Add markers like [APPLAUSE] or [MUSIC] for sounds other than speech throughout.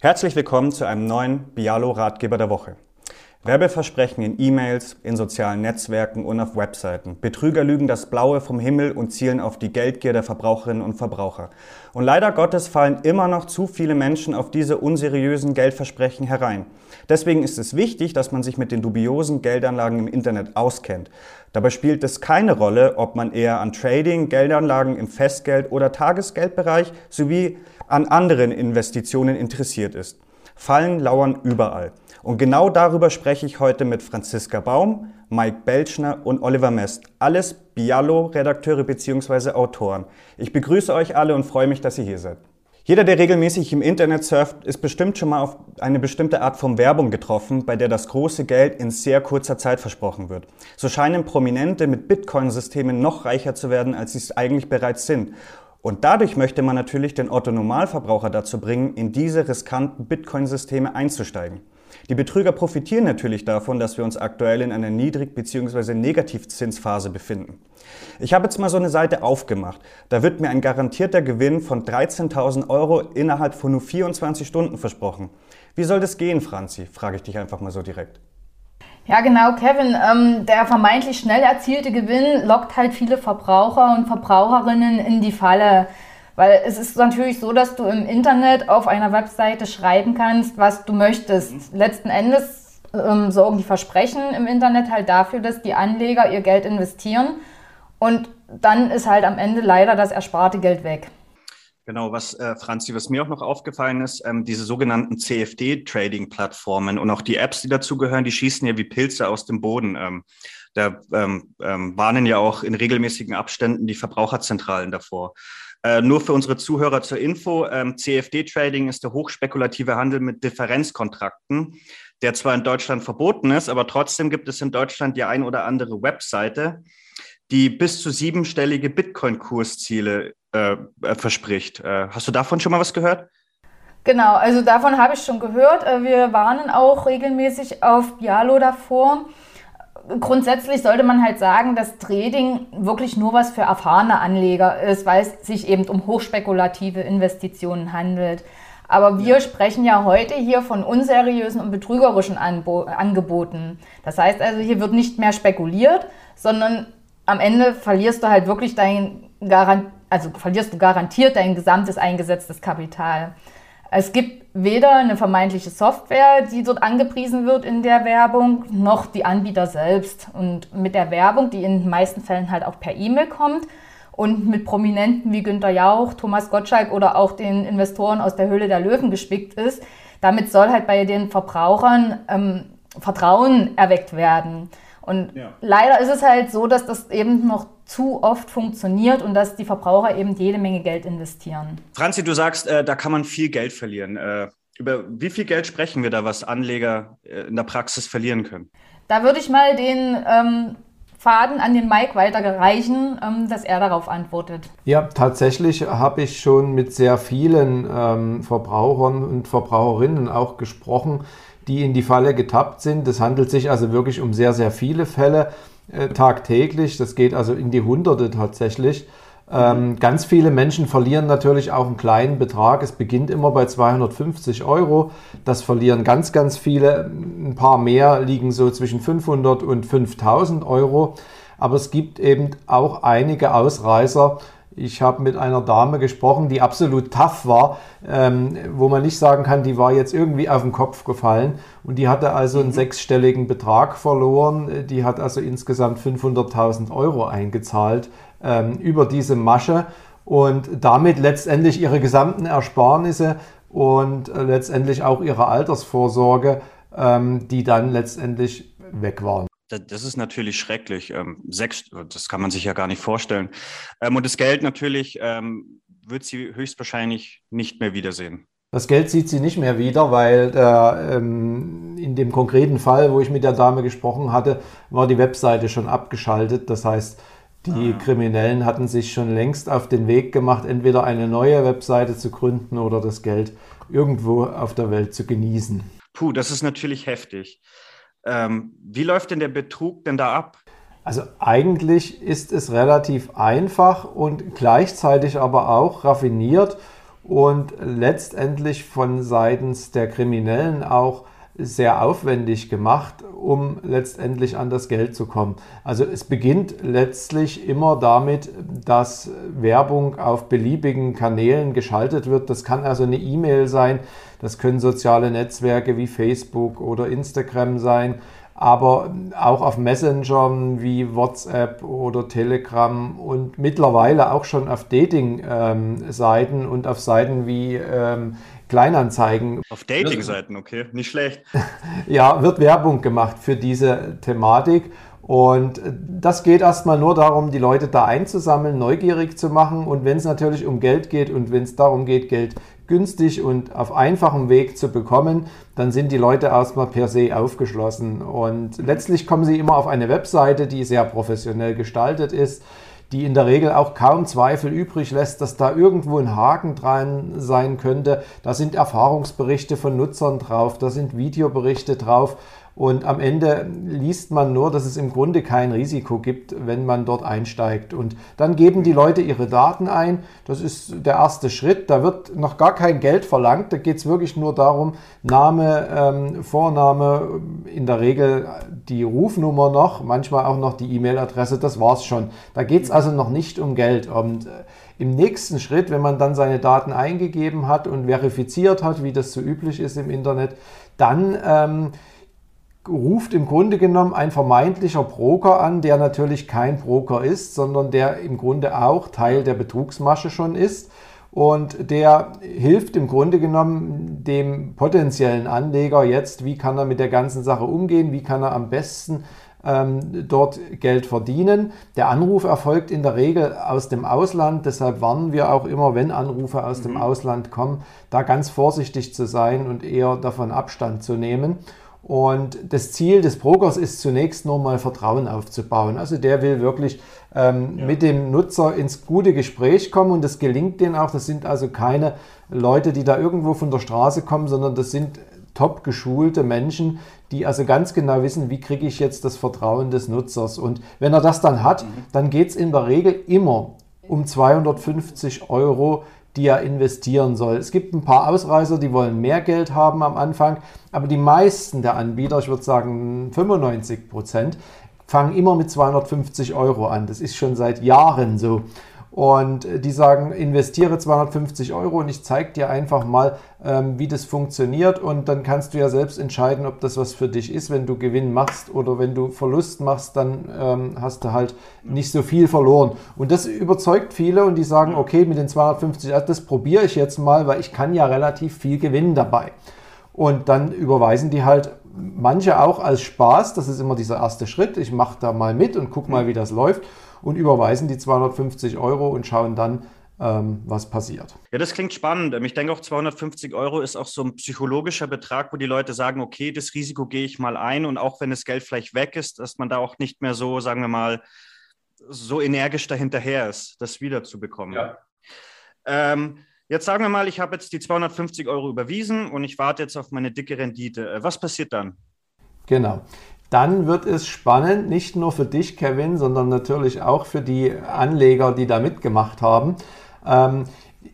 Herzlich willkommen zu einem neuen Bialo Ratgeber der Woche. Werbeversprechen in E-Mails, in sozialen Netzwerken und auf Webseiten. Betrüger lügen das Blaue vom Himmel und zielen auf die Geldgier der Verbraucherinnen und Verbraucher. Und leider Gottes fallen immer noch zu viele Menschen auf diese unseriösen Geldversprechen herein. Deswegen ist es wichtig, dass man sich mit den dubiosen Geldanlagen im Internet auskennt. Dabei spielt es keine Rolle, ob man eher an Trading, Geldanlagen im Festgeld- oder Tagesgeldbereich sowie an anderen Investitionen interessiert ist. Fallen lauern überall. Und genau darüber spreche ich heute mit Franziska Baum, Mike Belschner und Oliver Mest. Alles Bialo-Redakteure bzw. Autoren. Ich begrüße euch alle und freue mich, dass ihr hier seid. Jeder, der regelmäßig im Internet surft, ist bestimmt schon mal auf eine bestimmte Art von Werbung getroffen, bei der das große Geld in sehr kurzer Zeit versprochen wird. So scheinen Prominente mit Bitcoin-Systemen noch reicher zu werden, als sie es eigentlich bereits sind. Und dadurch möchte man natürlich den Otto-Normalverbraucher dazu bringen, in diese riskanten Bitcoin-Systeme einzusteigen. Die Betrüger profitieren natürlich davon, dass wir uns aktuell in einer Niedrig- bzw. Negativzinsphase befinden. Ich habe jetzt mal so eine Seite aufgemacht. Da wird mir ein garantierter Gewinn von 13.000 Euro innerhalb von nur 24 Stunden versprochen. Wie soll das gehen, Franzi? Frage ich dich einfach mal so direkt. Ja, genau, Kevin. Ähm, der vermeintlich schnell erzielte Gewinn lockt halt viele Verbraucher und Verbraucherinnen in die Falle. Weil es ist natürlich so, dass du im Internet auf einer Webseite schreiben kannst, was du möchtest. Mhm. Letzten Endes ähm, sorgen die Versprechen im Internet halt dafür, dass die Anleger ihr Geld investieren. Und dann ist halt am Ende leider das ersparte Geld weg. Genau, was äh, Franzi, was mir auch noch aufgefallen ist, ähm, diese sogenannten CFD-Trading-Plattformen und auch die Apps, die dazugehören, die schießen ja wie Pilze aus dem Boden. Ähm, da ähm, ähm warnen ja auch in regelmäßigen Abständen die Verbraucherzentralen davor. Äh, nur für unsere Zuhörer zur Info, ähm, CFD-Trading ist der hochspekulative Handel mit Differenzkontrakten, der zwar in Deutschland verboten ist, aber trotzdem gibt es in Deutschland die ein oder andere Webseite, die bis zu siebenstellige Bitcoin-Kursziele äh, äh, verspricht. Äh, hast du davon schon mal was gehört? Genau, also davon habe ich schon gehört. Äh, wir warnen auch regelmäßig auf Bialo davor grundsätzlich sollte man halt sagen, dass Trading wirklich nur was für erfahrene Anleger ist, weil es sich eben um hochspekulative Investitionen handelt. Aber wir ja. sprechen ja heute hier von unseriösen und betrügerischen Anbo Angeboten. Das heißt also, hier wird nicht mehr spekuliert, sondern am Ende verlierst du halt wirklich dein Garant also verlierst du garantiert dein gesamtes eingesetztes Kapital. Es gibt weder eine vermeintliche Software, die dort angepriesen wird in der Werbung, noch die Anbieter selbst. Und mit der Werbung, die in den meisten Fällen halt auch per E-Mail kommt und mit Prominenten wie Günter Jauch, Thomas Gottschalk oder auch den Investoren aus der Höhle der Löwen gespickt ist, damit soll halt bei den Verbrauchern ähm, Vertrauen erweckt werden. Und ja. leider ist es halt so, dass das eben noch zu oft funktioniert und dass die Verbraucher eben jede Menge Geld investieren. Franzi, du sagst, äh, da kann man viel Geld verlieren. Äh, über wie viel Geld sprechen wir da, was Anleger äh, in der Praxis verlieren können? Da würde ich mal den ähm, Faden an den Mike weitergereichen, ähm, dass er darauf antwortet. Ja, tatsächlich habe ich schon mit sehr vielen ähm, Verbrauchern und Verbraucherinnen auch gesprochen, die in die Falle getappt sind. Es handelt sich also wirklich um sehr, sehr viele Fälle äh, tagtäglich. Das geht also in die Hunderte tatsächlich. Ähm, ganz viele Menschen verlieren natürlich auch einen kleinen Betrag. Es beginnt immer bei 250 Euro. Das verlieren ganz, ganz viele. Ein paar mehr liegen so zwischen 500 und 5000 Euro. Aber es gibt eben auch einige Ausreißer, ich habe mit einer Dame gesprochen, die absolut tough war, ähm, wo man nicht sagen kann, die war jetzt irgendwie auf den Kopf gefallen. Und die hatte also einen mhm. sechsstelligen Betrag verloren. Die hat also insgesamt 500.000 Euro eingezahlt ähm, über diese Masche und damit letztendlich ihre gesamten Ersparnisse und äh, letztendlich auch ihre Altersvorsorge, ähm, die dann letztendlich weg waren. Das ist natürlich schrecklich. Ähm, sechs, das kann man sich ja gar nicht vorstellen. Ähm, und das Geld natürlich ähm, wird sie höchstwahrscheinlich nicht mehr wiedersehen. Das Geld sieht sie nicht mehr wieder, weil ähm, in dem konkreten Fall, wo ich mit der Dame gesprochen hatte, war die Webseite schon abgeschaltet. Das heißt, die ah. Kriminellen hatten sich schon längst auf den Weg gemacht, entweder eine neue Webseite zu gründen oder das Geld irgendwo auf der Welt zu genießen. Puh, das ist natürlich heftig. Ähm, wie läuft denn der Betrug denn da ab? Also eigentlich ist es relativ einfach und gleichzeitig aber auch raffiniert. und letztendlich von seitens der Kriminellen auch sehr aufwendig gemacht, um letztendlich an das Geld zu kommen. Also es beginnt letztlich immer damit, dass Werbung auf beliebigen Kanälen geschaltet wird. Das kann also eine E-Mail sein, das können soziale Netzwerke wie Facebook oder Instagram sein, aber auch auf Messengern wie WhatsApp oder Telegram und mittlerweile auch schon auf Dating-Seiten ähm, und auf Seiten wie ähm, Kleinanzeigen. Auf Dating-Seiten, okay, nicht schlecht. [LAUGHS] ja, wird Werbung gemacht für diese Thematik. Und das geht erstmal nur darum, die Leute da einzusammeln, neugierig zu machen. Und wenn es natürlich um Geld geht und wenn es darum geht, Geld günstig und auf einfachem Weg zu bekommen, dann sind die Leute erstmal per se aufgeschlossen. Und letztlich kommen sie immer auf eine Webseite, die sehr professionell gestaltet ist die in der Regel auch kaum Zweifel übrig lässt, dass da irgendwo ein Haken dran sein könnte. Da sind Erfahrungsberichte von Nutzern drauf, da sind Videoberichte drauf und am Ende liest man nur, dass es im Grunde kein Risiko gibt, wenn man dort einsteigt. Und dann geben die Leute ihre Daten ein. Das ist der erste Schritt. Da wird noch gar kein Geld verlangt. Da geht es wirklich nur darum, Name, ähm, Vorname, in der Regel die Rufnummer noch, manchmal auch noch die E-Mail-Adresse. Das war's schon. Da geht es also noch nicht um Geld. Und äh, im nächsten Schritt, wenn man dann seine Daten eingegeben hat und verifiziert hat, wie das so üblich ist im Internet, dann ähm, ruft im Grunde genommen ein vermeintlicher Broker an, der natürlich kein Broker ist, sondern der im Grunde auch Teil der Betrugsmasche schon ist. Und der hilft im Grunde genommen dem potenziellen Anleger jetzt, wie kann er mit der ganzen Sache umgehen, wie kann er am besten ähm, dort Geld verdienen. Der Anruf erfolgt in der Regel aus dem Ausland, deshalb warnen wir auch immer, wenn Anrufe aus mhm. dem Ausland kommen, da ganz vorsichtig zu sein und eher davon Abstand zu nehmen. Und das Ziel des Brokers ist zunächst nur mal Vertrauen aufzubauen. Also der will wirklich ähm, ja. mit dem Nutzer ins gute Gespräch kommen und das gelingt denen auch. Das sind also keine Leute, die da irgendwo von der Straße kommen, sondern das sind top geschulte Menschen, die also ganz genau wissen, wie kriege ich jetzt das Vertrauen des Nutzers. Und wenn er das dann hat, mhm. dann geht es in der Regel immer um 250 Euro die er investieren soll. Es gibt ein paar Ausreißer, die wollen mehr Geld haben am Anfang, aber die meisten der Anbieter, ich würde sagen 95 Prozent, fangen immer mit 250 Euro an. Das ist schon seit Jahren so. Und die sagen, investiere 250 Euro und ich zeige dir einfach mal, ähm, wie das funktioniert. Und dann kannst du ja selbst entscheiden, ob das was für dich ist. Wenn du Gewinn machst oder wenn du Verlust machst, dann ähm, hast du halt nicht so viel verloren. Und das überzeugt viele und die sagen, okay, mit den 250, das probiere ich jetzt mal, weil ich kann ja relativ viel gewinnen dabei. Und dann überweisen die halt manche auch als Spaß. Das ist immer dieser erste Schritt. Ich mache da mal mit und gucke mal, wie das läuft und überweisen die 250 Euro und schauen dann, ähm, was passiert. Ja, das klingt spannend. Ich denke auch 250 Euro ist auch so ein psychologischer Betrag, wo die Leute sagen, okay, das Risiko gehe ich mal ein und auch wenn das Geld vielleicht weg ist, dass man da auch nicht mehr so, sagen wir mal, so energisch dahinterher ist, das wiederzubekommen. Ja. Ähm, jetzt sagen wir mal, ich habe jetzt die 250 Euro überwiesen und ich warte jetzt auf meine dicke Rendite. Äh, was passiert dann? Genau dann wird es spannend, nicht nur für dich, Kevin, sondern natürlich auch für die Anleger, die da mitgemacht haben. Ähm,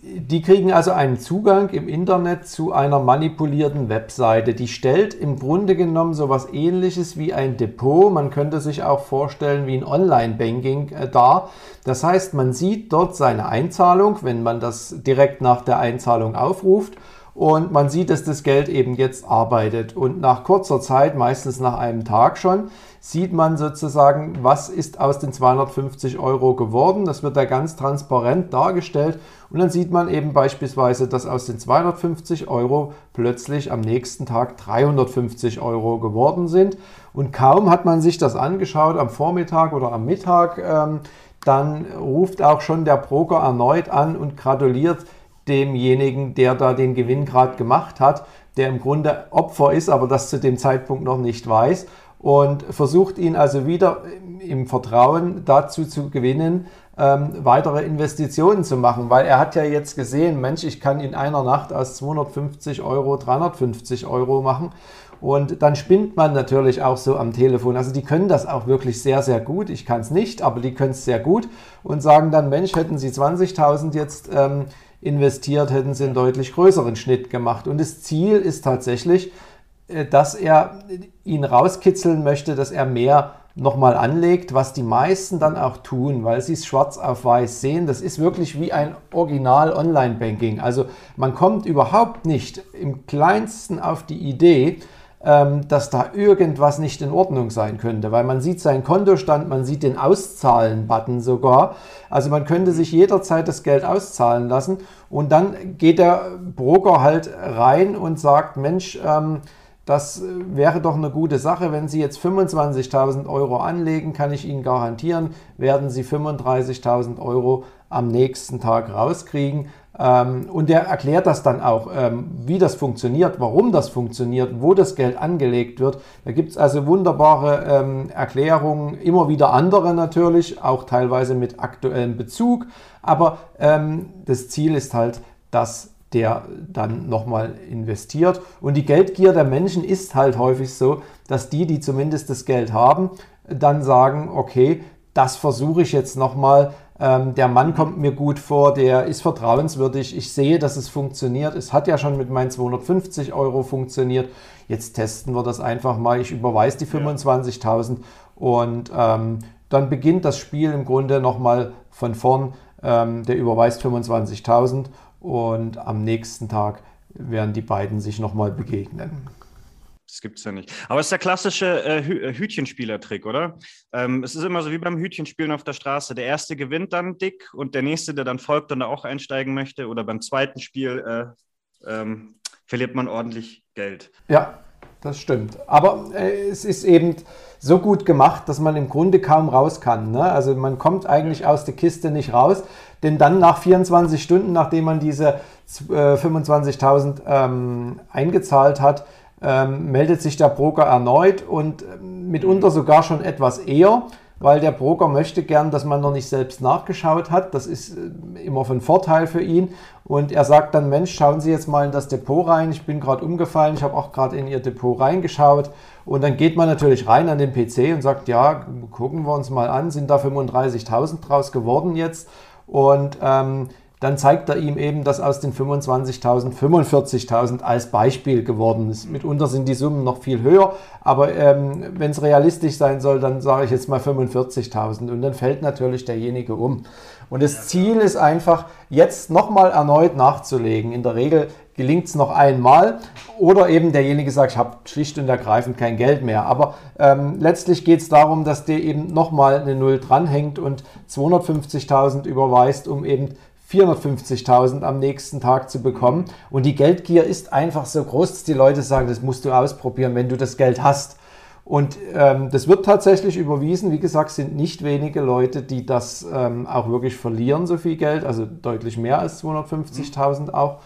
die kriegen also einen Zugang im Internet zu einer manipulierten Webseite. Die stellt im Grunde genommen so etwas ähnliches wie ein Depot. Man könnte sich auch vorstellen wie ein Online-Banking äh, dar. Das heißt, man sieht dort seine Einzahlung, wenn man das direkt nach der Einzahlung aufruft und man sieht, dass das Geld eben jetzt arbeitet. Und nach kurzer Zeit, meistens nach einem Tag schon, sieht man sozusagen, was ist aus den 250 Euro geworden. Das wird da ganz transparent dargestellt. Und dann sieht man eben beispielsweise, dass aus den 250 Euro plötzlich am nächsten Tag 350 Euro geworden sind. Und kaum hat man sich das angeschaut am Vormittag oder am Mittag, ähm, dann ruft auch schon der Broker erneut an und gratuliert demjenigen, der da den Gewinn gerade gemacht hat, der im Grunde Opfer ist, aber das zu dem Zeitpunkt noch nicht weiß und versucht ihn also wieder im Vertrauen dazu zu gewinnen, ähm, weitere Investitionen zu machen, weil er hat ja jetzt gesehen, Mensch, ich kann in einer Nacht aus 250 Euro 350 Euro machen und dann spinnt man natürlich auch so am Telefon. Also die können das auch wirklich sehr, sehr gut. Ich kann es nicht, aber die können es sehr gut und sagen dann, Mensch, hätten Sie 20.000 jetzt ähm, investiert, hätten sie einen deutlich größeren Schnitt gemacht. Und das Ziel ist tatsächlich, äh, dass er ihn rauskitzeln möchte, dass er mehr nochmal anlegt, was die meisten dann auch tun, weil sie es schwarz auf weiß sehen. Das ist wirklich wie ein Original Online-Banking. Also man kommt überhaupt nicht im kleinsten auf die Idee, dass da irgendwas nicht in Ordnung sein könnte, weil man sieht seinen Kontostand, man sieht den Auszahlen-Button sogar. Also man könnte sich jederzeit das Geld auszahlen lassen und dann geht der Broker halt rein und sagt, Mensch, ähm, das wäre doch eine gute Sache. Wenn Sie jetzt 25.000 Euro anlegen, kann ich Ihnen garantieren, werden Sie 35.000 Euro am nächsten Tag rauskriegen. Ähm, und der erklärt das dann auch, ähm, wie das funktioniert, warum das funktioniert, wo das Geld angelegt wird. Da gibt es also wunderbare ähm, Erklärungen, immer wieder andere natürlich, auch teilweise mit aktuellem Bezug. Aber das Ziel ist halt, dass der dann nochmal investiert. Und die Geldgier der Menschen ist halt häufig so, dass die, die zumindest das Geld haben, dann sagen, okay, das versuche ich jetzt nochmal. Ähm, der Mann kommt mir gut vor, der ist vertrauenswürdig. Ich sehe, dass es funktioniert. Es hat ja schon mit meinen 250 Euro funktioniert. Jetzt testen wir das einfach mal. Ich überweise die 25.000 und ähm, dann beginnt das Spiel im Grunde nochmal von vorn. Ähm, der überweist 25.000 und am nächsten Tag werden die beiden sich nochmal begegnen. Das gibt es ja nicht. Aber es ist der klassische äh, äh, Hütchenspielertrick, oder? Ähm, es ist immer so wie beim Hütchenspielen auf der Straße. Der erste gewinnt dann dick und der nächste, der dann folgt und da auch einsteigen möchte, oder beim zweiten Spiel äh, ähm, verliert man ordentlich Geld. Ja, das stimmt. Aber äh, es ist eben so gut gemacht, dass man im Grunde kaum raus kann. Ne? Also man kommt eigentlich aus der Kiste nicht raus, denn dann nach 24 Stunden, nachdem man diese äh, 25.000 ähm, eingezahlt hat, ähm, meldet sich der Broker erneut und äh, mitunter sogar schon etwas eher weil der Broker möchte gern, dass man noch nicht selbst nachgeschaut hat. Das ist äh, immer von Vorteil für ihn. Und er sagt dann, Mensch, schauen Sie jetzt mal in das Depot rein. Ich bin gerade umgefallen, ich habe auch gerade in Ihr Depot reingeschaut. Und dann geht man natürlich rein an den PC und sagt, ja, gucken wir uns mal an, sind da 35.000 draus geworden jetzt. Und ähm, dann zeigt er ihm eben, dass aus den 25.000 45.000 als Beispiel geworden ist. Mitunter sind die Summen noch viel höher, aber ähm, wenn es realistisch sein soll, dann sage ich jetzt mal 45.000 und dann fällt natürlich derjenige um. Und das Ziel ist einfach, jetzt nochmal erneut nachzulegen. In der Regel gelingt es noch einmal oder eben derjenige sagt, ich habe schlicht und ergreifend kein Geld mehr. Aber ähm, letztlich geht es darum, dass der eben nochmal eine Null dranhängt und 250.000 überweist, um eben 450.000 am nächsten Tag zu bekommen. Und die Geldgier ist einfach so groß, dass die Leute sagen, das musst du ausprobieren, wenn du das Geld hast. Und ähm, das wird tatsächlich überwiesen. Wie gesagt, sind nicht wenige Leute, die das ähm, auch wirklich verlieren, so viel Geld, also deutlich mehr als 250.000 auch.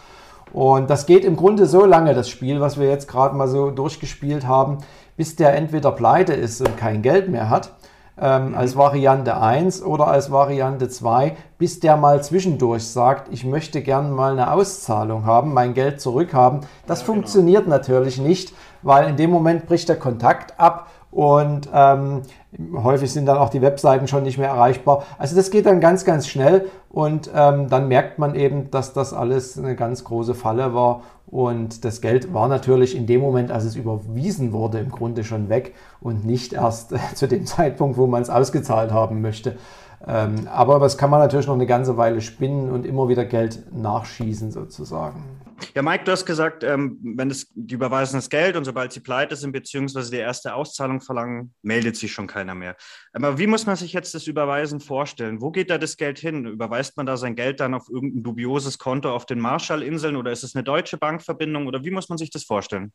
Und das geht im Grunde so lange, das Spiel, was wir jetzt gerade mal so durchgespielt haben, bis der entweder pleite ist und kein Geld mehr hat ähm, als Variante 1 oder als Variante 2, bis der mal zwischendurch sagt, ich möchte gern mal eine Auszahlung haben, mein Geld zurückhaben. Das ja, genau. funktioniert genau. natürlich nicht, weil in dem Moment bricht der Kontakt ab und ähm, häufig sind dann auch die Webseiten schon nicht mehr erreichbar. Also das geht dann ganz, ganz schnell und ähm, dann merkt man eben, dass das alles eine ganz große Falle war und das Geld war natürlich in dem Moment, als es überwiesen wurde, im Grunde schon weg und nicht erst [LAUGHS] zu dem Zeitpunkt, wo man es ausgezahlt haben möchte. Ähm, aber das kann man natürlich noch eine ganze Weile spinnen und immer wieder Geld nachschießen sozusagen. Ja, Mike, du hast gesagt, ähm, wenn es, die überweisen das Geld und sobald sie pleite sind, beziehungsweise die erste Auszahlung verlangen, meldet sich schon keiner mehr. Aber wie muss man sich jetzt das Überweisen vorstellen? Wo geht da das Geld hin? Überweist man da sein Geld dann auf irgendein dubioses Konto auf den Marshallinseln oder ist es eine deutsche Bankverbindung oder wie muss man sich das vorstellen?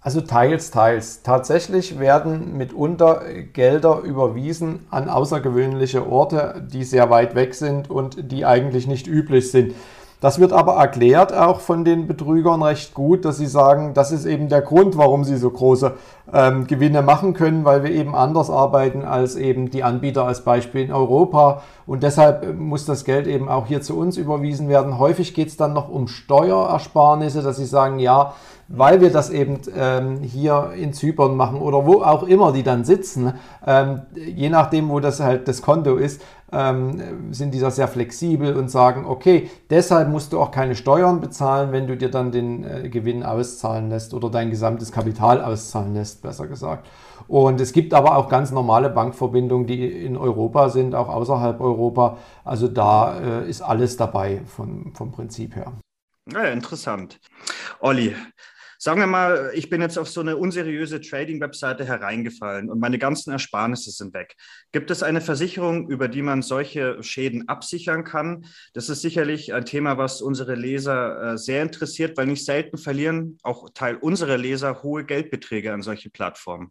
Also teils, teils. Tatsächlich werden mitunter Gelder überwiesen an außergewöhnliche Orte, die sehr weit weg sind und die eigentlich nicht üblich sind. Das wird aber erklärt auch von den Betrügern recht gut, dass sie sagen, das ist eben der Grund, warum sie so große ähm, Gewinne machen können, weil wir eben anders arbeiten als eben die Anbieter als Beispiel in Europa. Und deshalb äh, muss das Geld eben auch hier zu uns überwiesen werden. Häufig geht es dann noch um Steuerersparnisse, dass sie sagen, ja, weil wir das eben ähm, hier in Zypern machen oder wo auch immer die dann sitzen, ähm, je nachdem, wo das halt das Konto ist, ähm, sind die da sehr flexibel und sagen, okay, deshalb musst du auch keine Steuern bezahlen, wenn du dir dann den äh, Gewinn auszahlen lässt oder dein gesamtes Kapital auszahlen lässt, besser gesagt. Und es gibt aber auch ganz normale Bankverbindungen, die in Europa sind, auch außerhalb Europa. Also da äh, ist alles dabei vom, vom Prinzip her. Ja, interessant. Olli, Sagen wir mal, ich bin jetzt auf so eine unseriöse Trading-Webseite hereingefallen und meine ganzen Ersparnisse sind weg. Gibt es eine Versicherung, über die man solche Schäden absichern kann? Das ist sicherlich ein Thema, was unsere Leser äh, sehr interessiert, weil nicht selten verlieren auch Teil unserer Leser hohe Geldbeträge an solche Plattformen.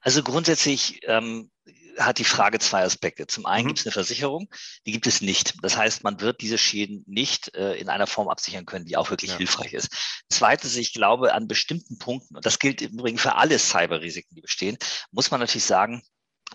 Also grundsätzlich ähm, hat die Frage zwei Aspekte. Zum einen mhm. gibt es eine Versicherung, die gibt es nicht. Das heißt, man wird diese Schäden nicht äh, in einer Form absichern können, die auch wirklich ja. hilfreich ist. Zweitens, ich glaube, an bestimmten Punkten, und das gilt im Übrigen für alle Cyberrisiken, die bestehen, muss man natürlich sagen,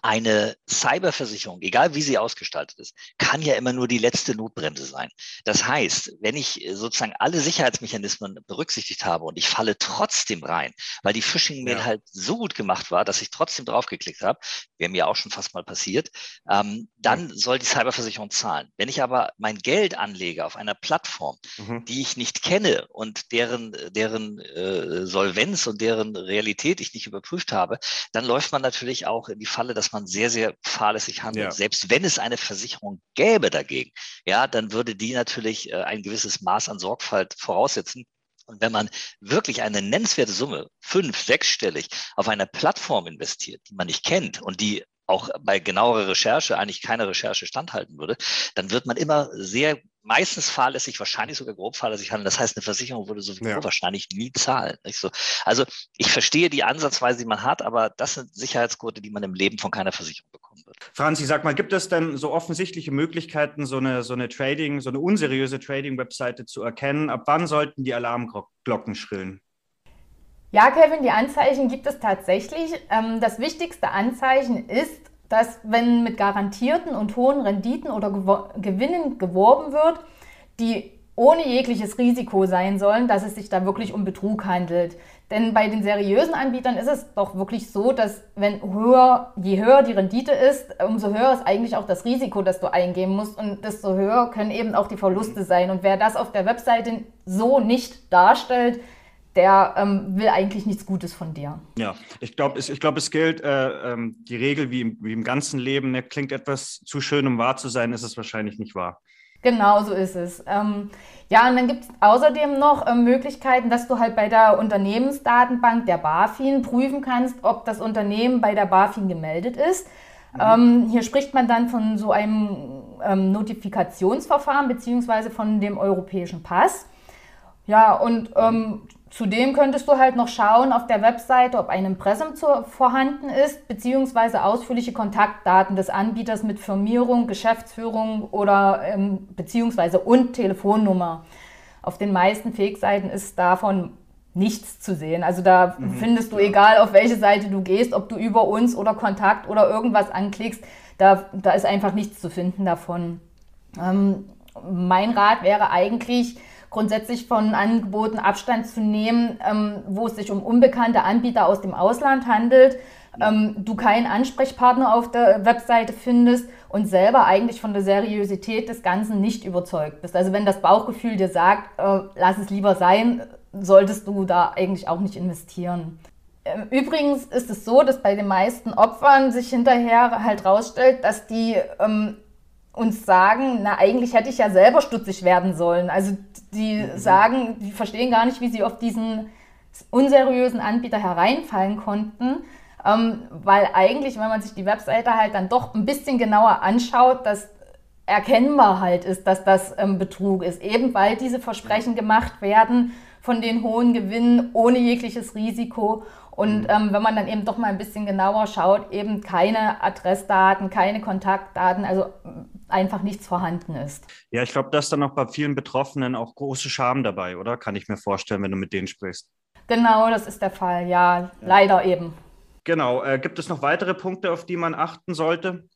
eine Cyberversicherung, egal wie sie ausgestaltet ist, kann ja immer nur die letzte Notbremse sein. Das heißt, wenn ich sozusagen alle Sicherheitsmechanismen berücksichtigt habe und ich falle trotzdem rein, weil die Phishing-Mail ja. halt so gut gemacht war, dass ich trotzdem draufgeklickt habe, wäre mir auch schon fast mal passiert, ähm, dann ja. soll die Cyberversicherung zahlen. Wenn ich aber mein Geld anlege auf einer Plattform, mhm. die ich nicht kenne und deren, deren äh, Solvenz und deren Realität ich nicht überprüft habe, dann läuft man natürlich auch in die Falle, dass man sehr, sehr fahrlässig handelt. Ja. Selbst wenn es eine Versicherung gäbe dagegen, ja, dann würde die natürlich äh, ein gewisses Maß an Sorgfalt voraussetzen. Und wenn man wirklich eine nennenswerte Summe, fünf, sechsstellig, auf einer Plattform investiert, die man nicht kennt und die auch bei genauerer Recherche eigentlich keine Recherche standhalten würde, dann wird man immer sehr meistens fahrlässig, wahrscheinlich sogar grob fahrlässig handeln. Das heißt, eine Versicherung würde sowieso ja. wahrscheinlich nie zahlen. Nicht so. Also ich verstehe die Ansatzweise, die man hat, aber das sind Sicherheitsgurte, die man im Leben von keiner Versicherung bekommen wird. Franzi, sag mal, gibt es denn so offensichtliche Möglichkeiten, so eine, so eine Trading, so eine unseriöse Trading-Webseite zu erkennen? Ab wann sollten die Alarmglocken schrillen? Ja, Kevin, die Anzeichen gibt es tatsächlich. Ähm, das wichtigste Anzeichen ist, dass wenn mit garantierten und hohen Renditen oder Gewinnen geworben wird, die ohne jegliches Risiko sein sollen, dass es sich da wirklich um Betrug handelt. Denn bei den seriösen Anbietern ist es doch wirklich so, dass wenn höher, je höher die Rendite ist, umso höher ist eigentlich auch das Risiko, das du eingehen musst und desto höher können eben auch die Verluste sein. Und wer das auf der Webseite so nicht darstellt, der ähm, will eigentlich nichts Gutes von dir. Ja, ich glaube, es, glaub, es gilt äh, ähm, die Regel wie im, wie im ganzen Leben, ne, klingt etwas zu schön, um wahr zu sein, ist es wahrscheinlich nicht wahr. Genau so ist es. Ähm, ja, und dann gibt es außerdem noch äh, Möglichkeiten, dass du halt bei der Unternehmensdatenbank der BaFin prüfen kannst, ob das Unternehmen bei der BaFin gemeldet ist. Mhm. Ähm, hier spricht man dann von so einem ähm, Notifikationsverfahren beziehungsweise von dem europäischen Pass. Ja, und ähm, Zudem könntest du halt noch schauen auf der Webseite, ob ein Impressum zu, vorhanden ist, beziehungsweise ausführliche Kontaktdaten des Anbieters mit Firmierung, Geschäftsführung oder ähm, beziehungsweise und Telefonnummer. Auf den meisten Fake-Seiten ist davon nichts zu sehen. Also da mhm, findest du, egal auf welche Seite du gehst, ob du über uns oder Kontakt oder irgendwas anklickst, da, da ist einfach nichts zu finden davon. Ähm, mein Rat wäre eigentlich, grundsätzlich von Angeboten Abstand zu nehmen, ähm, wo es sich um unbekannte Anbieter aus dem Ausland handelt, ähm, du keinen Ansprechpartner auf der Webseite findest und selber eigentlich von der Seriosität des Ganzen nicht überzeugt bist. Also wenn das Bauchgefühl dir sagt, äh, lass es lieber sein, solltest du da eigentlich auch nicht investieren. Ähm, übrigens ist es so, dass bei den meisten Opfern sich hinterher halt rausstellt, dass die ähm, uns sagen, na eigentlich hätte ich ja selber stutzig werden sollen. Also die mhm. sagen, die verstehen gar nicht, wie sie auf diesen unseriösen Anbieter hereinfallen konnten, ähm, weil eigentlich, wenn man sich die Webseite halt dann doch ein bisschen genauer anschaut, dass erkennbar halt ist, dass das ähm, Betrug ist, eben weil diese Versprechen gemacht werden von den hohen Gewinnen ohne jegliches Risiko und mhm. ähm, wenn man dann eben doch mal ein bisschen genauer schaut, eben keine Adressdaten, keine Kontaktdaten, also einfach nichts vorhanden ist. Ja, ich glaube, da ist dann auch bei vielen Betroffenen auch große Scham dabei, oder? Kann ich mir vorstellen, wenn du mit denen sprichst. Genau, das ist der Fall, ja, ja. leider eben. Genau. Äh, gibt es noch weitere Punkte, auf die man achten sollte?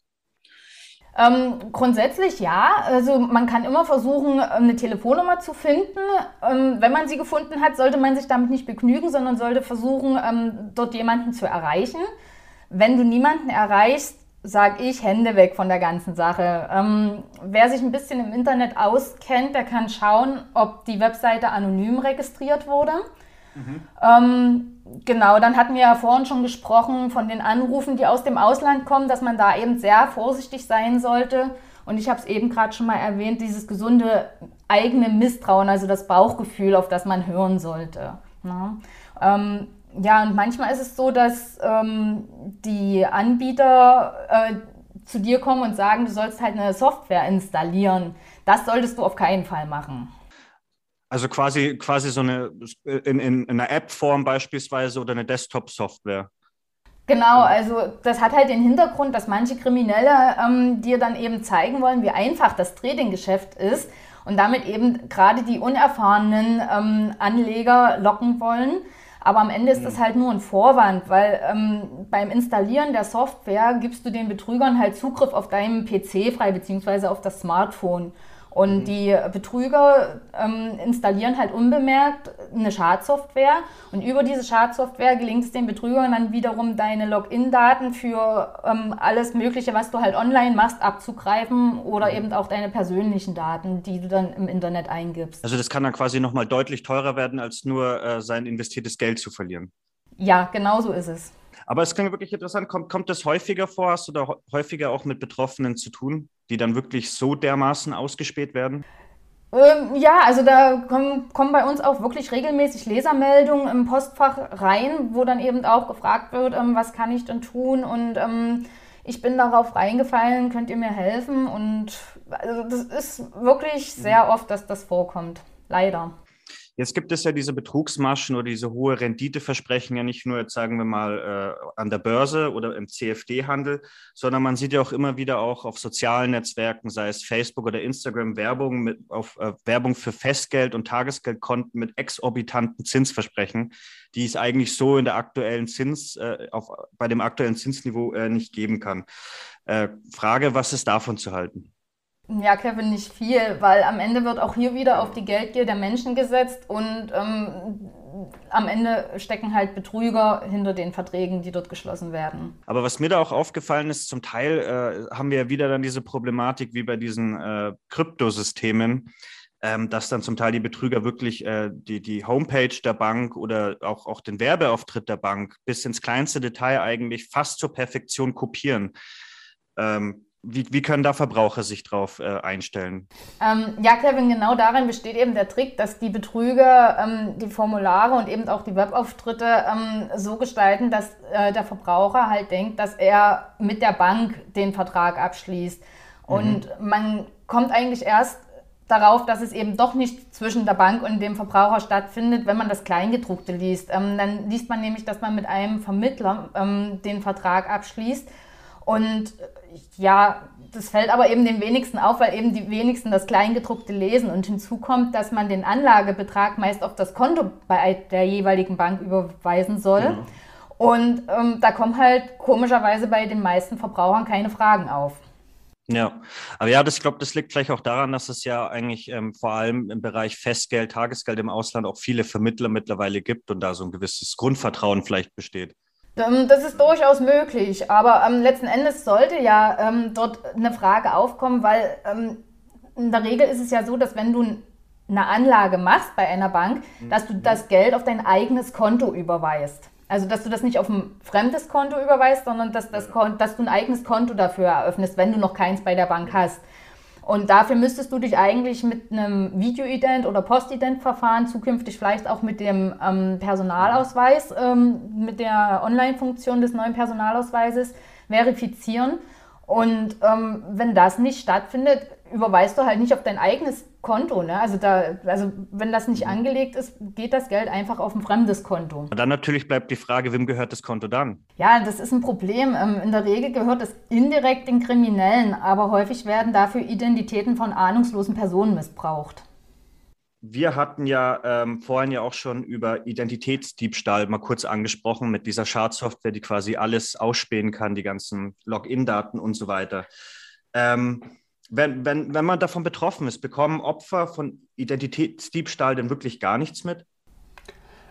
Ähm, grundsätzlich ja. Also man kann immer versuchen, eine Telefonnummer zu finden. Ähm, wenn man sie gefunden hat, sollte man sich damit nicht begnügen, sondern sollte versuchen, ähm, dort jemanden zu erreichen. Wenn du niemanden erreichst, sage ich Hände weg von der ganzen Sache. Ähm, wer sich ein bisschen im Internet auskennt, der kann schauen, ob die Webseite anonym registriert wurde. Mhm. Ähm, genau, dann hatten wir ja vorhin schon gesprochen von den Anrufen, die aus dem Ausland kommen, dass man da eben sehr vorsichtig sein sollte. Und ich habe es eben gerade schon mal erwähnt, dieses gesunde eigene Misstrauen, also das Bauchgefühl, auf das man hören sollte. Ne? Ähm, ja, und manchmal ist es so, dass ähm, die Anbieter äh, zu dir kommen und sagen, du sollst halt eine Software installieren. Das solltest du auf keinen Fall machen. Also quasi, quasi so eine in, in, in einer App-Form beispielsweise oder eine Desktop-Software. Genau, also das hat halt den Hintergrund, dass manche Kriminelle ähm, dir dann eben zeigen wollen, wie einfach das Trading-Geschäft ist und damit eben gerade die unerfahrenen ähm, Anleger locken wollen. Aber am Ende ist das mhm. halt nur ein Vorwand, weil ähm, beim Installieren der Software gibst du den Betrügern halt Zugriff auf deinem PC frei, beziehungsweise auf das Smartphone. Und mhm. die Betrüger ähm, installieren halt unbemerkt eine Schadsoftware und über diese Schadsoftware gelingt es den Betrügern dann wiederum deine Login-Daten für ähm, alles Mögliche, was du halt online machst, abzugreifen oder mhm. eben auch deine persönlichen Daten, die du dann im Internet eingibst. Also das kann dann quasi nochmal deutlich teurer werden, als nur äh, sein investiertes Geld zu verlieren. Ja, genau so ist es. Aber es klingt wirklich interessant. Kommt, kommt das häufiger vor? Hast du da häufiger auch mit Betroffenen zu tun, die dann wirklich so dermaßen ausgespäht werden? Ähm, ja, also da kommen, kommen bei uns auch wirklich regelmäßig Lesermeldungen im Postfach rein, wo dann eben auch gefragt wird, ähm, was kann ich denn tun und ähm, ich bin darauf reingefallen, könnt ihr mir helfen? Und also das ist wirklich sehr oft, dass das vorkommt. Leider. Jetzt gibt es ja diese Betrugsmaschen oder diese hohe Renditeversprechen ja nicht nur, jetzt sagen wir mal, äh, an der Börse oder im CFD-Handel, sondern man sieht ja auch immer wieder auch auf sozialen Netzwerken, sei es Facebook oder Instagram, Werbung mit auf äh, Werbung für Festgeld und Tagesgeldkonten mit exorbitanten Zinsversprechen, die es eigentlich so in der aktuellen Zins, äh, auf, bei dem aktuellen Zinsniveau äh, nicht geben kann. Äh, Frage, was ist davon zu halten? Ja, Kevin, nicht viel, weil am Ende wird auch hier wieder auf die Geldgier der Menschen gesetzt und ähm, am Ende stecken halt Betrüger hinter den Verträgen, die dort geschlossen werden. Aber was mir da auch aufgefallen ist, zum Teil äh, haben wir ja wieder dann diese Problematik wie bei diesen äh, Kryptosystemen, ähm, dass dann zum Teil die Betrüger wirklich äh, die, die Homepage der Bank oder auch, auch den Werbeauftritt der Bank bis ins kleinste Detail eigentlich fast zur Perfektion kopieren. Ähm, wie, wie können da Verbraucher sich drauf äh, einstellen? Ähm, ja, Kevin, genau darin besteht eben der Trick, dass die Betrüger ähm, die Formulare und eben auch die Webauftritte ähm, so gestalten, dass äh, der Verbraucher halt denkt, dass er mit der Bank den Vertrag abschließt. Und mhm. man kommt eigentlich erst darauf, dass es eben doch nicht zwischen der Bank und dem Verbraucher stattfindet, wenn man das Kleingedruckte liest. Ähm, dann liest man nämlich, dass man mit einem Vermittler ähm, den Vertrag abschließt. Und ja, das fällt aber eben den wenigsten auf, weil eben die wenigsten das Kleingedruckte lesen. Und hinzu kommt, dass man den Anlagebetrag meist auf das Konto bei der jeweiligen Bank überweisen soll. Ja. Und ähm, da kommen halt komischerweise bei den meisten Verbrauchern keine Fragen auf. Ja, aber ja, das, ich glaube, das liegt vielleicht auch daran, dass es ja eigentlich ähm, vor allem im Bereich Festgeld, Tagesgeld im Ausland auch viele Vermittler mittlerweile gibt und da so ein gewisses Grundvertrauen vielleicht besteht. Ähm, das ist durchaus möglich, aber ähm, letzten Endes sollte ja ähm, dort eine Frage aufkommen, weil ähm, in der Regel ist es ja so, dass wenn du eine Anlage machst bei einer Bank, mhm. dass du das Geld auf dein eigenes Konto überweist. Also, dass du das nicht auf ein fremdes Konto überweist, sondern dass, das, dass du ein eigenes Konto dafür eröffnest, wenn du noch keins bei der Bank hast. Und dafür müsstest du dich eigentlich mit einem Videoident- oder Postident-Verfahren zukünftig vielleicht auch mit dem ähm, Personalausweis, ähm, mit der Online-Funktion des neuen Personalausweises verifizieren. Und ähm, wenn das nicht stattfindet, überweist du halt nicht auf dein eigenes Konto. Ne? Also, da, also wenn das nicht mhm. angelegt ist, geht das Geld einfach auf ein fremdes Konto. Und dann natürlich bleibt die Frage, wem gehört das Konto dann? Ja, das ist ein Problem. Ähm, in der Regel gehört es indirekt den Kriminellen, aber häufig werden dafür Identitäten von ahnungslosen Personen missbraucht. Wir hatten ja ähm, vorhin ja auch schon über Identitätsdiebstahl mal kurz angesprochen mit dieser Schadsoftware, die quasi alles ausspähen kann, die ganzen Login-Daten und so weiter. Ähm, wenn, wenn, wenn man davon betroffen ist, bekommen Opfer von Identitätsdiebstahl denn wirklich gar nichts mit?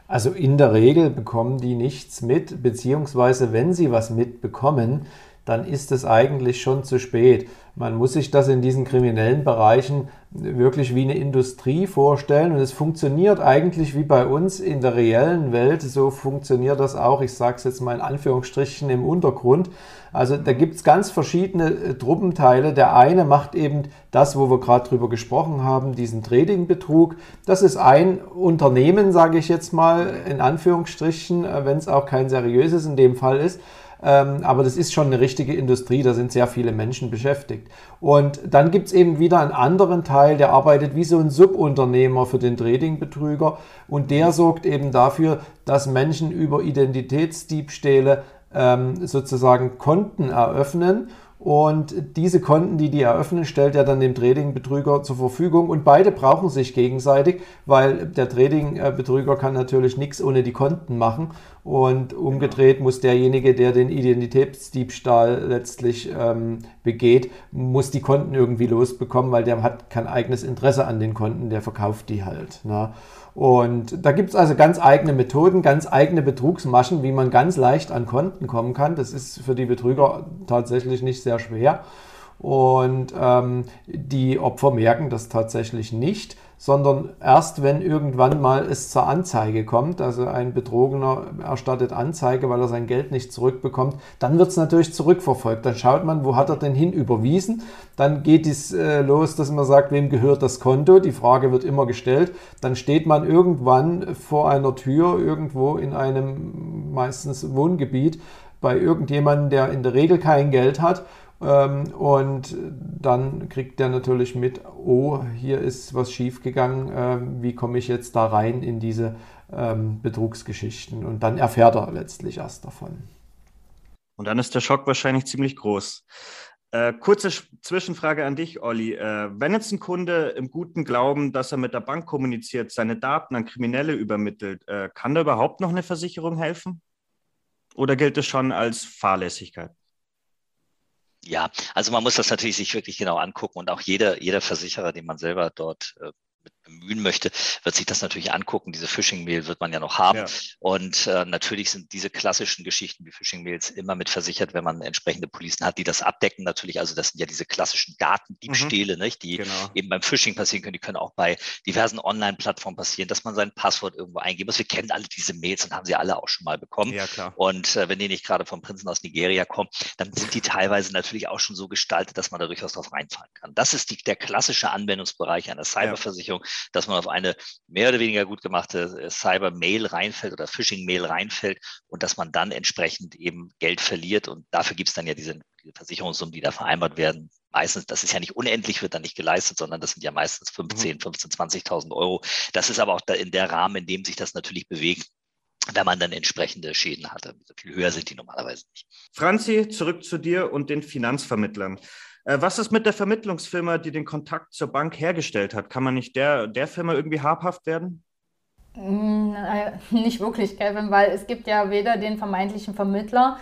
Also in der Regel bekommen die nichts mit, beziehungsweise wenn sie was mitbekommen, dann ist es eigentlich schon zu spät. Man muss sich das in diesen kriminellen Bereichen wirklich wie eine Industrie vorstellen und es funktioniert eigentlich wie bei uns in der reellen Welt. So funktioniert das auch, ich sage es jetzt mal in Anführungsstrichen im Untergrund. Also da gibt es ganz verschiedene äh, Truppenteile. Der eine macht eben das, wo wir gerade drüber gesprochen haben, diesen Trading-Betrug. Das ist ein Unternehmen, sage ich jetzt mal in Anführungsstrichen, äh, wenn es auch kein seriöses in dem Fall ist. Ähm, aber das ist schon eine richtige Industrie, da sind sehr viele Menschen beschäftigt. Und dann gibt es eben wieder einen anderen Teil, der arbeitet wie so ein Subunternehmer für den Trading-Betrüger und der sorgt eben dafür, dass Menschen über Identitätsdiebstähle ähm, sozusagen Konten eröffnen und diese Konten, die die eröffnen, stellt er dann dem Trading-Betrüger zur Verfügung. Und beide brauchen sich gegenseitig, weil der Trading-Betrüger kann natürlich nichts ohne die Konten machen. Und umgedreht muss derjenige, der den Identitätsdiebstahl letztlich ähm, begeht, muss die Konten irgendwie losbekommen, weil der hat kein eigenes Interesse an den Konten, der verkauft die halt. Na? Ne? Und da gibt es also ganz eigene Methoden, ganz eigene Betrugsmaschen, wie man ganz leicht an Konten kommen kann. Das ist für die Betrüger tatsächlich nicht sehr schwer. Und ähm, die Opfer merken das tatsächlich nicht sondern erst wenn irgendwann mal es zur Anzeige kommt, also ein Betrogener erstattet Anzeige, weil er sein Geld nicht zurückbekommt, dann wird es natürlich zurückverfolgt. Dann schaut man, wo hat er denn hin überwiesen. Dann geht es äh, los, dass man sagt, wem gehört das Konto. Die Frage wird immer gestellt. Dann steht man irgendwann vor einer Tür irgendwo in einem meistens Wohngebiet bei irgendjemandem, der in der Regel kein Geld hat und dann kriegt der natürlich mit, oh, hier ist was schiefgegangen, ähm, wie komme ich jetzt da rein in diese ähm, Betrugsgeschichten? Und dann erfährt er letztlich erst davon. Und dann ist der Schock wahrscheinlich ziemlich groß. Äh, kurze Zwischenfrage an dich, Olli. Äh, wenn jetzt ein Kunde im guten Glauben, dass er mit der Bank kommuniziert, seine Daten an Kriminelle übermittelt, äh, kann da überhaupt noch eine Versicherung helfen? Oder gilt es schon als Fahrlässigkeit? Ja, also man muss das natürlich sich wirklich genau angucken und auch jeder, jeder Versicherer, den man selber dort äh, bemühen möchte, wird sich das natürlich angucken. Diese Phishing-Mail wird man ja noch haben. Ja. Und äh, natürlich sind diese klassischen Geschichten wie Phishing-Mails immer mit versichert, wenn man entsprechende Policen hat, die das abdecken. Natürlich, also das sind ja diese klassischen Datendiebstähle, mhm. nicht, die genau. eben beim Phishing passieren können. Die können auch bei diversen Online-Plattformen passieren, dass man sein Passwort irgendwo eingeben muss. Wir kennen alle diese Mails und haben sie alle auch schon mal bekommen. Ja, klar. Und äh, wenn die nicht gerade vom Prinzen aus Nigeria kommen, dann sind die teilweise natürlich auch schon so gestaltet, dass man da durchaus drauf reinfallen kann. Das ist die, der klassische Anwendungsbereich einer Cyberversicherung. Ja dass man auf eine mehr oder weniger gut gemachte äh, Cyber-Mail reinfällt oder Phishing-Mail reinfällt und dass man dann entsprechend eben Geld verliert. Und dafür gibt es dann ja diese, diese Versicherungssummen, die da vereinbart werden. Meistens, das ist ja nicht unendlich, wird dann nicht geleistet, sondern das sind ja meistens 15, 15, 20.000 Euro. Das ist aber auch in der Rahmen, in dem sich das natürlich bewegt, wenn man dann entsprechende Schäden hatte. Viel höher sind die normalerweise nicht. Franzi, zurück zu dir und den Finanzvermittlern. Äh, was ist mit der Vermittlungsfirma, die den Kontakt zur Bank hergestellt hat? Kann man nicht der, der Firma irgendwie habhaft werden? Mm, [LAUGHS] nicht wirklich, Kevin, weil es gibt ja weder den vermeintlichen Vermittler,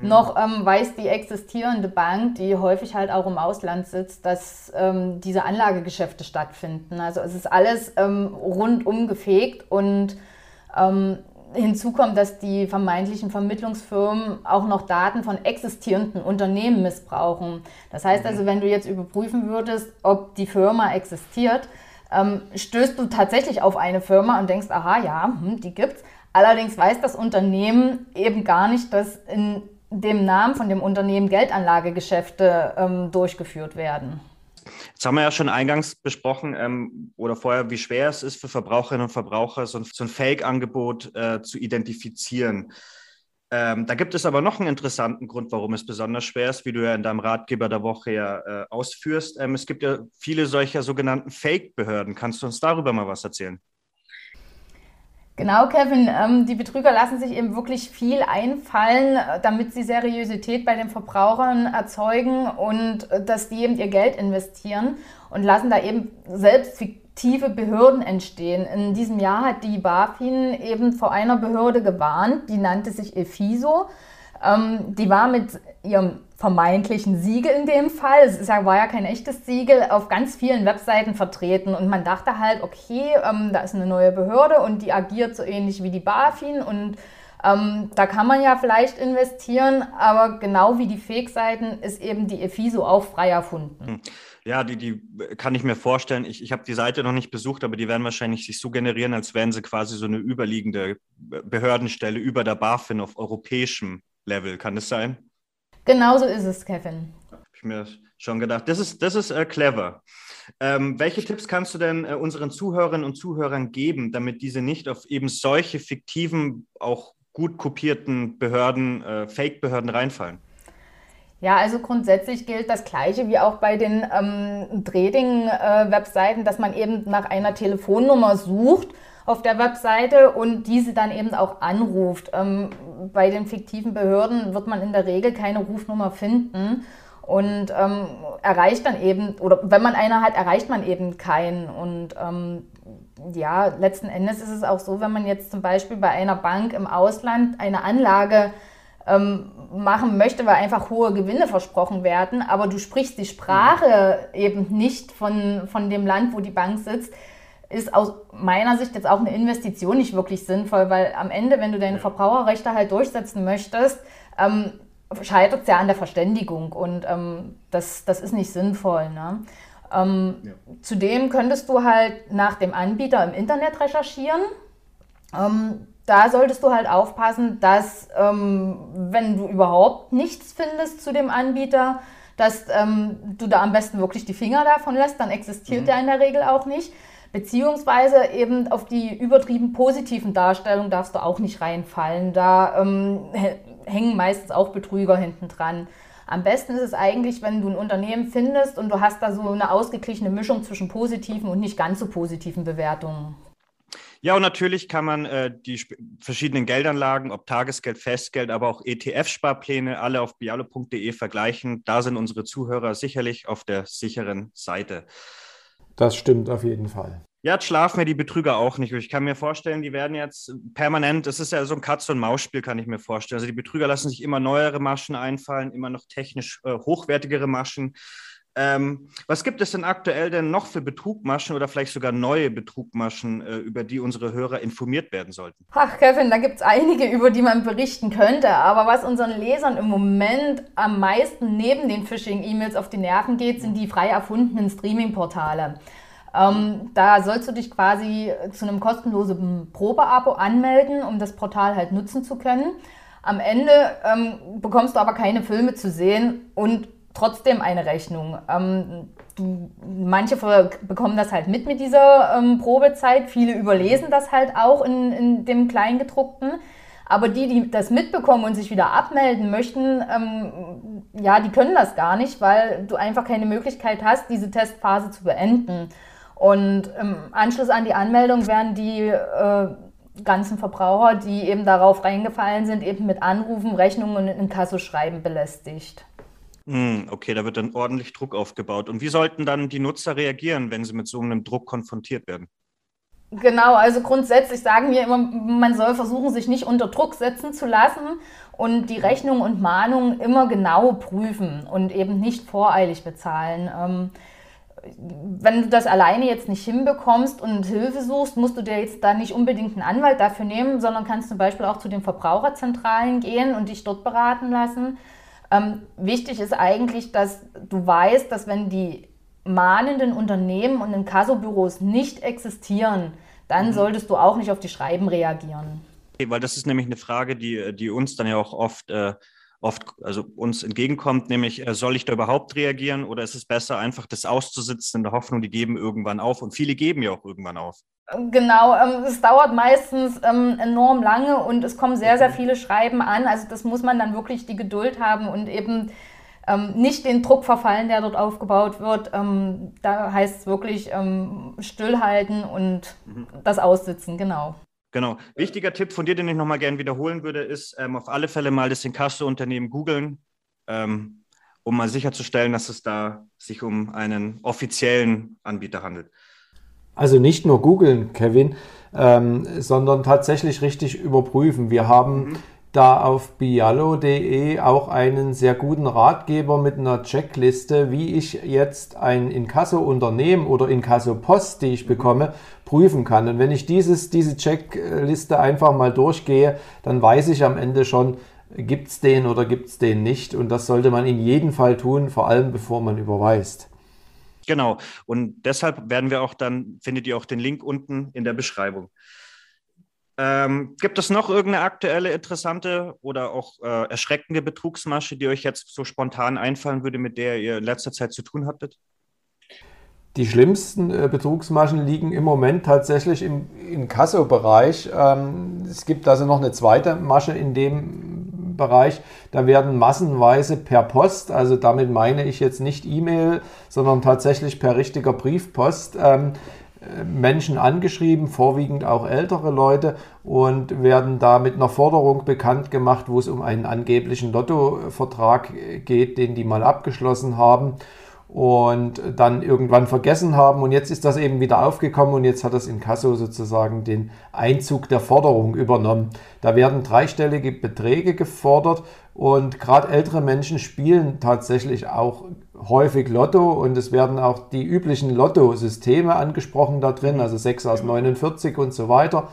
mhm. noch ähm, weiß die existierende Bank, die häufig halt auch im Ausland sitzt, dass ähm, diese Anlagegeschäfte stattfinden. Also es ist alles ähm, rundum gefegt und ähm, Hinzu kommt, dass die vermeintlichen Vermittlungsfirmen auch noch Daten von existierenden Unternehmen missbrauchen. Das heißt mhm. also, wenn du jetzt überprüfen würdest, ob die Firma existiert, ähm, stößt du tatsächlich auf eine Firma und denkst, aha, ja, hm, die gibt's. Allerdings weiß das Unternehmen eben gar nicht, dass in dem Namen von dem Unternehmen Geldanlagegeschäfte ähm, durchgeführt werden. Haben wir ja schon eingangs besprochen ähm, oder vorher, wie schwer es ist für Verbraucherinnen und Verbraucher, so ein, so ein Fake-Angebot äh, zu identifizieren. Ähm, da gibt es aber noch einen interessanten Grund, warum es besonders schwer ist, wie du ja in deinem Ratgeber der Woche ja äh, ausführst. Ähm, es gibt ja viele solcher sogenannten Fake-Behörden. Kannst du uns darüber mal was erzählen? Genau, Kevin. Ähm, die Betrüger lassen sich eben wirklich viel einfallen, damit sie Seriosität bei den Verbrauchern erzeugen und äh, dass die eben ihr Geld investieren und lassen da eben selbst fiktive Behörden entstehen. In diesem Jahr hat die BaFin eben vor einer Behörde gewarnt, die nannte sich EFISO. Ähm, die war mit ihrem vermeintlichen Siegel in dem Fall, es war ja kein echtes Siegel, auf ganz vielen Webseiten vertreten. Und man dachte halt, okay, ähm, da ist eine neue Behörde und die agiert so ähnlich wie die BaFin und ähm, da kann man ja vielleicht investieren, aber genau wie die Fake-Seiten ist eben die EFISO auch frei erfunden. Hm. Ja, die, die kann ich mir vorstellen. Ich, ich habe die Seite noch nicht besucht, aber die werden wahrscheinlich sich so generieren, als wären sie quasi so eine überliegende Behördenstelle über der BaFin auf europäischem Level. Kann das sein? Genau so ist es, Kevin. Habe ich mir schon gedacht. Das ist, das ist äh, clever. Ähm, welche Tipps kannst du denn äh, unseren Zuhörerinnen und Zuhörern geben, damit diese nicht auf eben solche fiktiven, auch gut kopierten Behörden, äh, Fake-Behörden reinfallen? Ja, also grundsätzlich gilt das Gleiche wie auch bei den ähm, Trading-Webseiten, äh, dass man eben nach einer Telefonnummer sucht auf der Webseite und diese dann eben auch anruft. Ähm, bei den fiktiven Behörden wird man in der Regel keine Rufnummer finden und ähm, erreicht dann eben, oder wenn man eine hat, erreicht man eben keinen. Und ähm, ja, letzten Endes ist es auch so, wenn man jetzt zum Beispiel bei einer Bank im Ausland eine Anlage ähm, machen möchte, weil einfach hohe Gewinne versprochen werden, aber du sprichst die Sprache eben nicht von, von dem Land, wo die Bank sitzt, ist aus meiner Sicht jetzt auch eine Investition nicht wirklich sinnvoll, weil am Ende, wenn du deine Verbraucherrechte halt durchsetzen möchtest, ähm, scheitert es ja an der Verständigung und ähm, das, das ist nicht sinnvoll. Ne? Ähm, ja. Zudem könntest du halt nach dem Anbieter im Internet recherchieren. Ähm, da solltest du halt aufpassen, dass ähm, wenn du überhaupt nichts findest zu dem Anbieter, dass ähm, du da am besten wirklich die Finger davon lässt, dann existiert mhm. der in der Regel auch nicht. Beziehungsweise eben auf die übertrieben positiven Darstellungen darfst du auch nicht reinfallen. Da ähm, hängen meistens auch Betrüger hinten dran. Am besten ist es eigentlich, wenn du ein Unternehmen findest und du hast da so eine ausgeglichene Mischung zwischen positiven und nicht ganz so positiven Bewertungen. Ja, und natürlich kann man äh, die verschiedenen Geldanlagen, ob Tagesgeld, Festgeld, aber auch ETF-Sparpläne, alle auf bialo.de vergleichen. Da sind unsere Zuhörer sicherlich auf der sicheren Seite. Das stimmt auf jeden Fall. Ja, jetzt schlafen mir die Betrüger auch nicht. Ich kann mir vorstellen, die werden jetzt permanent, das ist ja so ein Katz- und Maus-Spiel, kann ich mir vorstellen. Also die Betrüger lassen sich immer neuere Maschen einfallen, immer noch technisch äh, hochwertigere Maschen. Ähm, was gibt es denn aktuell denn noch für Betrugmaschen oder vielleicht sogar neue Betrugmaschen, äh, über die unsere Hörer informiert werden sollten? Ach, Kevin, da gibt es einige, über die man berichten könnte. Aber was unseren Lesern im Moment am meisten neben den Phishing-E-Mails auf die Nerven geht, sind die frei erfundenen Streaming-Portale. Ähm, da sollst du dich quasi zu einem kostenlosen Probeabo anmelden, um das Portal halt nutzen zu können. Am Ende ähm, bekommst du aber keine Filme zu sehen und trotzdem eine Rechnung. Ähm, manche bekommen das halt mit mit dieser ähm, Probezeit, viele überlesen das halt auch in, in dem Kleingedruckten. Aber die, die das mitbekommen und sich wieder abmelden möchten, ähm, ja, die können das gar nicht, weil du einfach keine Möglichkeit hast, diese Testphase zu beenden. Und im Anschluss an die Anmeldung werden die äh, ganzen Verbraucher, die eben darauf reingefallen sind, eben mit Anrufen, Rechnungen und Inkassoschreiben belästigt. Hm, okay, da wird dann ordentlich Druck aufgebaut. Und wie sollten dann die Nutzer reagieren, wenn sie mit so einem Druck konfrontiert werden? Genau, also grundsätzlich sagen wir immer, man soll versuchen, sich nicht unter Druck setzen zu lassen und die Rechnungen und Mahnungen immer genau prüfen und eben nicht voreilig bezahlen. Ähm, wenn du das alleine jetzt nicht hinbekommst und Hilfe suchst, musst du dir jetzt da nicht unbedingt einen Anwalt dafür nehmen, sondern kannst zum Beispiel auch zu den Verbraucherzentralen gehen und dich dort beraten lassen. Ähm, wichtig ist eigentlich, dass du weißt, dass wenn die mahnenden Unternehmen und Inkassobüros nicht existieren, dann mhm. solltest du auch nicht auf die Schreiben reagieren. Okay, weil das ist nämlich eine Frage, die, die uns dann ja auch oft äh, oft also uns entgegenkommt, nämlich äh, soll ich da überhaupt reagieren oder ist es besser, einfach das auszusitzen in der Hoffnung, die geben irgendwann auf und viele geben ja auch irgendwann auf. Genau, ähm, es dauert meistens ähm, enorm lange und es kommen sehr, sehr viele Schreiben an. Also das muss man dann wirklich die Geduld haben und eben ähm, nicht den Druck verfallen, der dort aufgebaut wird. Ähm, da heißt es wirklich ähm, stillhalten und mhm. das Aussitzen, genau. Genau. Wichtiger Tipp von dir, den ich nochmal gerne wiederholen würde, ist ähm, auf alle Fälle mal das Inkasso-Unternehmen googeln, ähm, um mal sicherzustellen, dass es da sich um einen offiziellen Anbieter handelt. Also nicht nur googeln, Kevin, ähm, sondern tatsächlich richtig überprüfen. Wir haben mhm da auf biallo.de auch einen sehr guten Ratgeber mit einer Checkliste, wie ich jetzt ein Inkasso-Unternehmen oder Inkasso-Post, die ich bekomme, prüfen kann. Und wenn ich dieses, diese Checkliste einfach mal durchgehe, dann weiß ich am Ende schon, gibt es den oder gibt es den nicht. Und das sollte man in jedem Fall tun, vor allem bevor man überweist. Genau. Und deshalb werden wir auch dann, findet ihr auch den Link unten in der Beschreibung. Ähm, gibt es noch irgendeine aktuelle, interessante oder auch äh, erschreckende Betrugsmasche, die euch jetzt so spontan einfallen würde, mit der ihr in letzter Zeit zu tun hattet? Die schlimmsten äh, Betrugsmaschen liegen im Moment tatsächlich im Inkasso-Bereich. Ähm, es gibt also noch eine zweite Masche in dem Bereich. Da werden massenweise per Post, also damit meine ich jetzt nicht E-Mail, sondern tatsächlich per richtiger Briefpost, ähm, Menschen angeschrieben, vorwiegend auch ältere Leute, und werden da mit einer Forderung bekannt gemacht, wo es um einen angeblichen Lottovertrag geht, den die mal abgeschlossen haben und dann irgendwann vergessen haben. Und jetzt ist das eben wieder aufgekommen und jetzt hat das Inkasso sozusagen den Einzug der Forderung übernommen. Da werden dreistellige Beträge gefordert und gerade ältere Menschen spielen tatsächlich auch häufig Lotto und es werden auch die üblichen Lotto-Systeme angesprochen da drin, also 6 aus 49 und so weiter.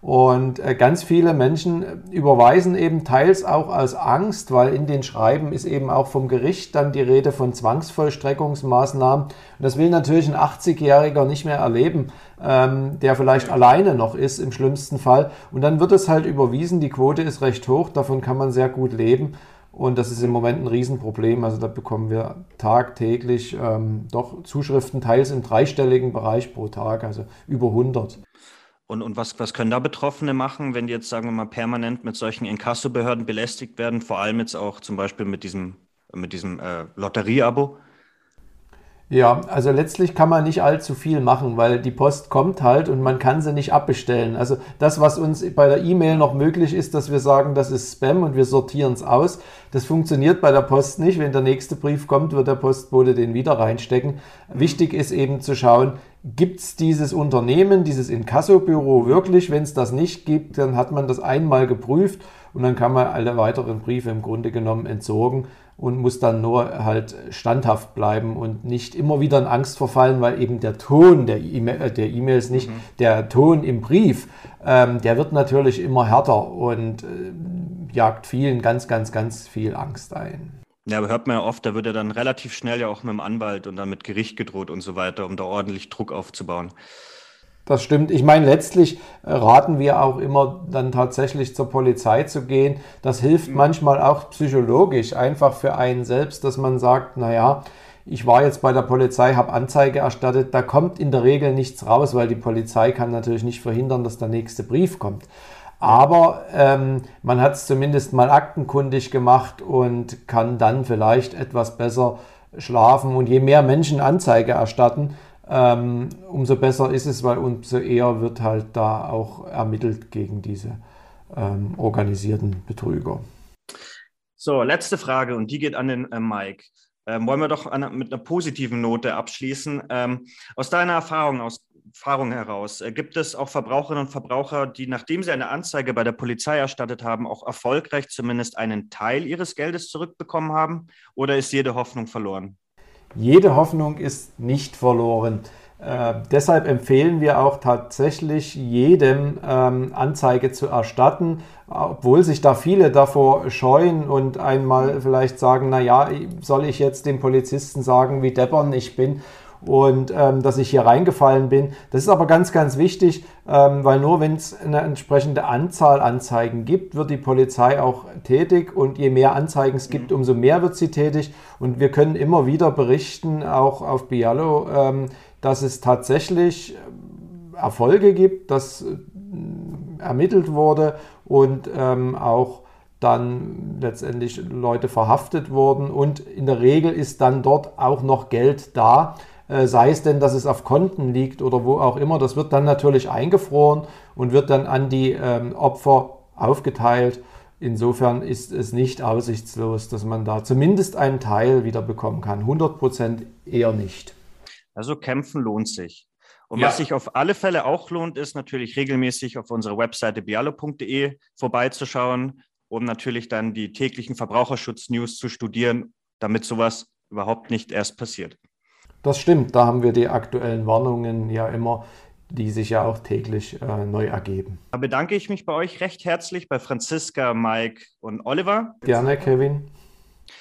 Und äh, ganz viele Menschen überweisen eben teils auch aus Angst, weil in den Schreiben ist eben auch vom Gericht dann die Rede von Zwangsvollstreckungsmaßnahmen. Und das will natürlich ein 80-Jähriger nicht mehr erleben, ähm, der vielleicht alleine noch ist im schlimmsten Fall. Und dann wird es halt überwiesen, die Quote ist recht hoch, davon kann man sehr gut leben. Und das ist im Moment ein Riesenproblem. Also da bekommen wir tagtäglich ähm, doch Zuschriften, teils im dreistelligen Bereich pro Tag, also über 100. Und, und was, was können da Betroffene machen, wenn die jetzt, sagen wir mal, permanent mit solchen Inkassobehörden belästigt werden, vor allem jetzt auch zum Beispiel mit diesem, mit diesem äh, Lotterieabo? Ja, also letztlich kann man nicht allzu viel machen, weil die Post kommt halt und man kann sie nicht abbestellen. Also das, was uns bei der E-Mail noch möglich ist, dass wir sagen, das ist Spam und wir sortieren es aus, das funktioniert bei der Post nicht. Wenn der nächste Brief kommt, wird der Postbote den wieder reinstecken. Wichtig ist eben zu schauen, gibt es dieses Unternehmen, dieses Inkassobüro wirklich? Wenn es das nicht gibt, dann hat man das einmal geprüft und dann kann man alle weiteren Briefe im Grunde genommen entsorgen und muss dann nur halt standhaft bleiben und nicht immer wieder in Angst verfallen, weil eben der Ton der äh, E-Mails nicht, mhm. der Ton im Brief, ähm, der wird natürlich immer härter und äh, jagt vielen ganz, ganz, ganz viel Angst ein. Ja, aber hört man ja oft, da wird ja dann relativ schnell ja auch mit dem Anwalt und dann mit Gericht gedroht und so weiter, um da ordentlich Druck aufzubauen. Das stimmt. Ich meine, letztlich äh, raten wir auch immer dann tatsächlich zur Polizei zu gehen. Das hilft mhm. manchmal auch psychologisch, einfach für einen selbst, dass man sagt, naja, ich war jetzt bei der Polizei, habe Anzeige erstattet, da kommt in der Regel nichts raus, weil die Polizei kann natürlich nicht verhindern, dass der nächste Brief kommt. Aber ähm, man hat es zumindest mal aktenkundig gemacht und kann dann vielleicht etwas besser schlafen. Und je mehr Menschen Anzeige erstatten, ähm, umso besser ist es, weil umso eher wird halt da auch ermittelt gegen diese ähm, organisierten Betrüger. So, letzte Frage und die geht an den äh, Mike. Ähm, wollen wir doch an, mit einer positiven Note abschließen. Ähm, aus deiner Erfahrung, aus Erfahrung heraus, äh, gibt es auch Verbraucherinnen und Verbraucher, die, nachdem sie eine Anzeige bei der Polizei erstattet haben, auch erfolgreich zumindest einen Teil ihres Geldes zurückbekommen haben? Oder ist jede Hoffnung verloren? Jede Hoffnung ist nicht verloren. Äh, deshalb empfehlen wir auch tatsächlich jedem ähm, Anzeige zu erstatten, obwohl sich da viele davor scheuen und einmal vielleicht sagen, na ja, soll ich jetzt dem Polizisten sagen, wie deppern ich bin? Und ähm, dass ich hier reingefallen bin. Das ist aber ganz, ganz wichtig, ähm, weil nur wenn es eine entsprechende Anzahl Anzeigen gibt, wird die Polizei auch tätig. Und je mehr Anzeigen es gibt, umso mehr wird sie tätig. Und wir können immer wieder berichten, auch auf Bialo, ähm, dass es tatsächlich Erfolge gibt, dass äh, ermittelt wurde und ähm, auch dann letztendlich Leute verhaftet wurden. Und in der Regel ist dann dort auch noch Geld da, sei es denn, dass es auf Konten liegt oder wo auch immer, das wird dann natürlich eingefroren und wird dann an die ähm, Opfer aufgeteilt. Insofern ist es nicht aussichtslos, dass man da zumindest einen Teil wieder bekommen kann. 100 Prozent eher nicht. Also kämpfen lohnt sich. Und ja. was sich auf alle Fälle auch lohnt, ist natürlich regelmäßig auf unserer Webseite bialo.de vorbeizuschauen, um natürlich dann die täglichen Verbraucherschutz-News zu studieren, damit sowas überhaupt nicht erst passiert. Das stimmt, da haben wir die aktuellen Warnungen ja immer, die sich ja auch täglich äh, neu ergeben. Da bedanke ich mich bei euch recht herzlich, bei Franziska, Mike und Oliver. Gerne, Kevin.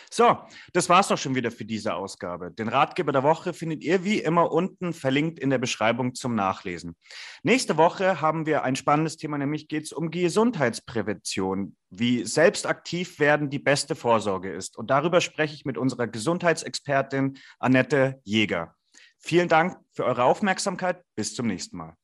So, das war's doch schon wieder für diese Ausgabe. Den Ratgeber der Woche findet ihr wie immer unten verlinkt in der Beschreibung zum Nachlesen. Nächste Woche haben wir ein spannendes Thema, nämlich geht es um Gesundheitsprävention, wie selbst aktiv werden die beste Vorsorge ist. Und darüber spreche ich mit unserer Gesundheitsexpertin Annette Jäger. Vielen Dank für eure Aufmerksamkeit. Bis zum nächsten Mal.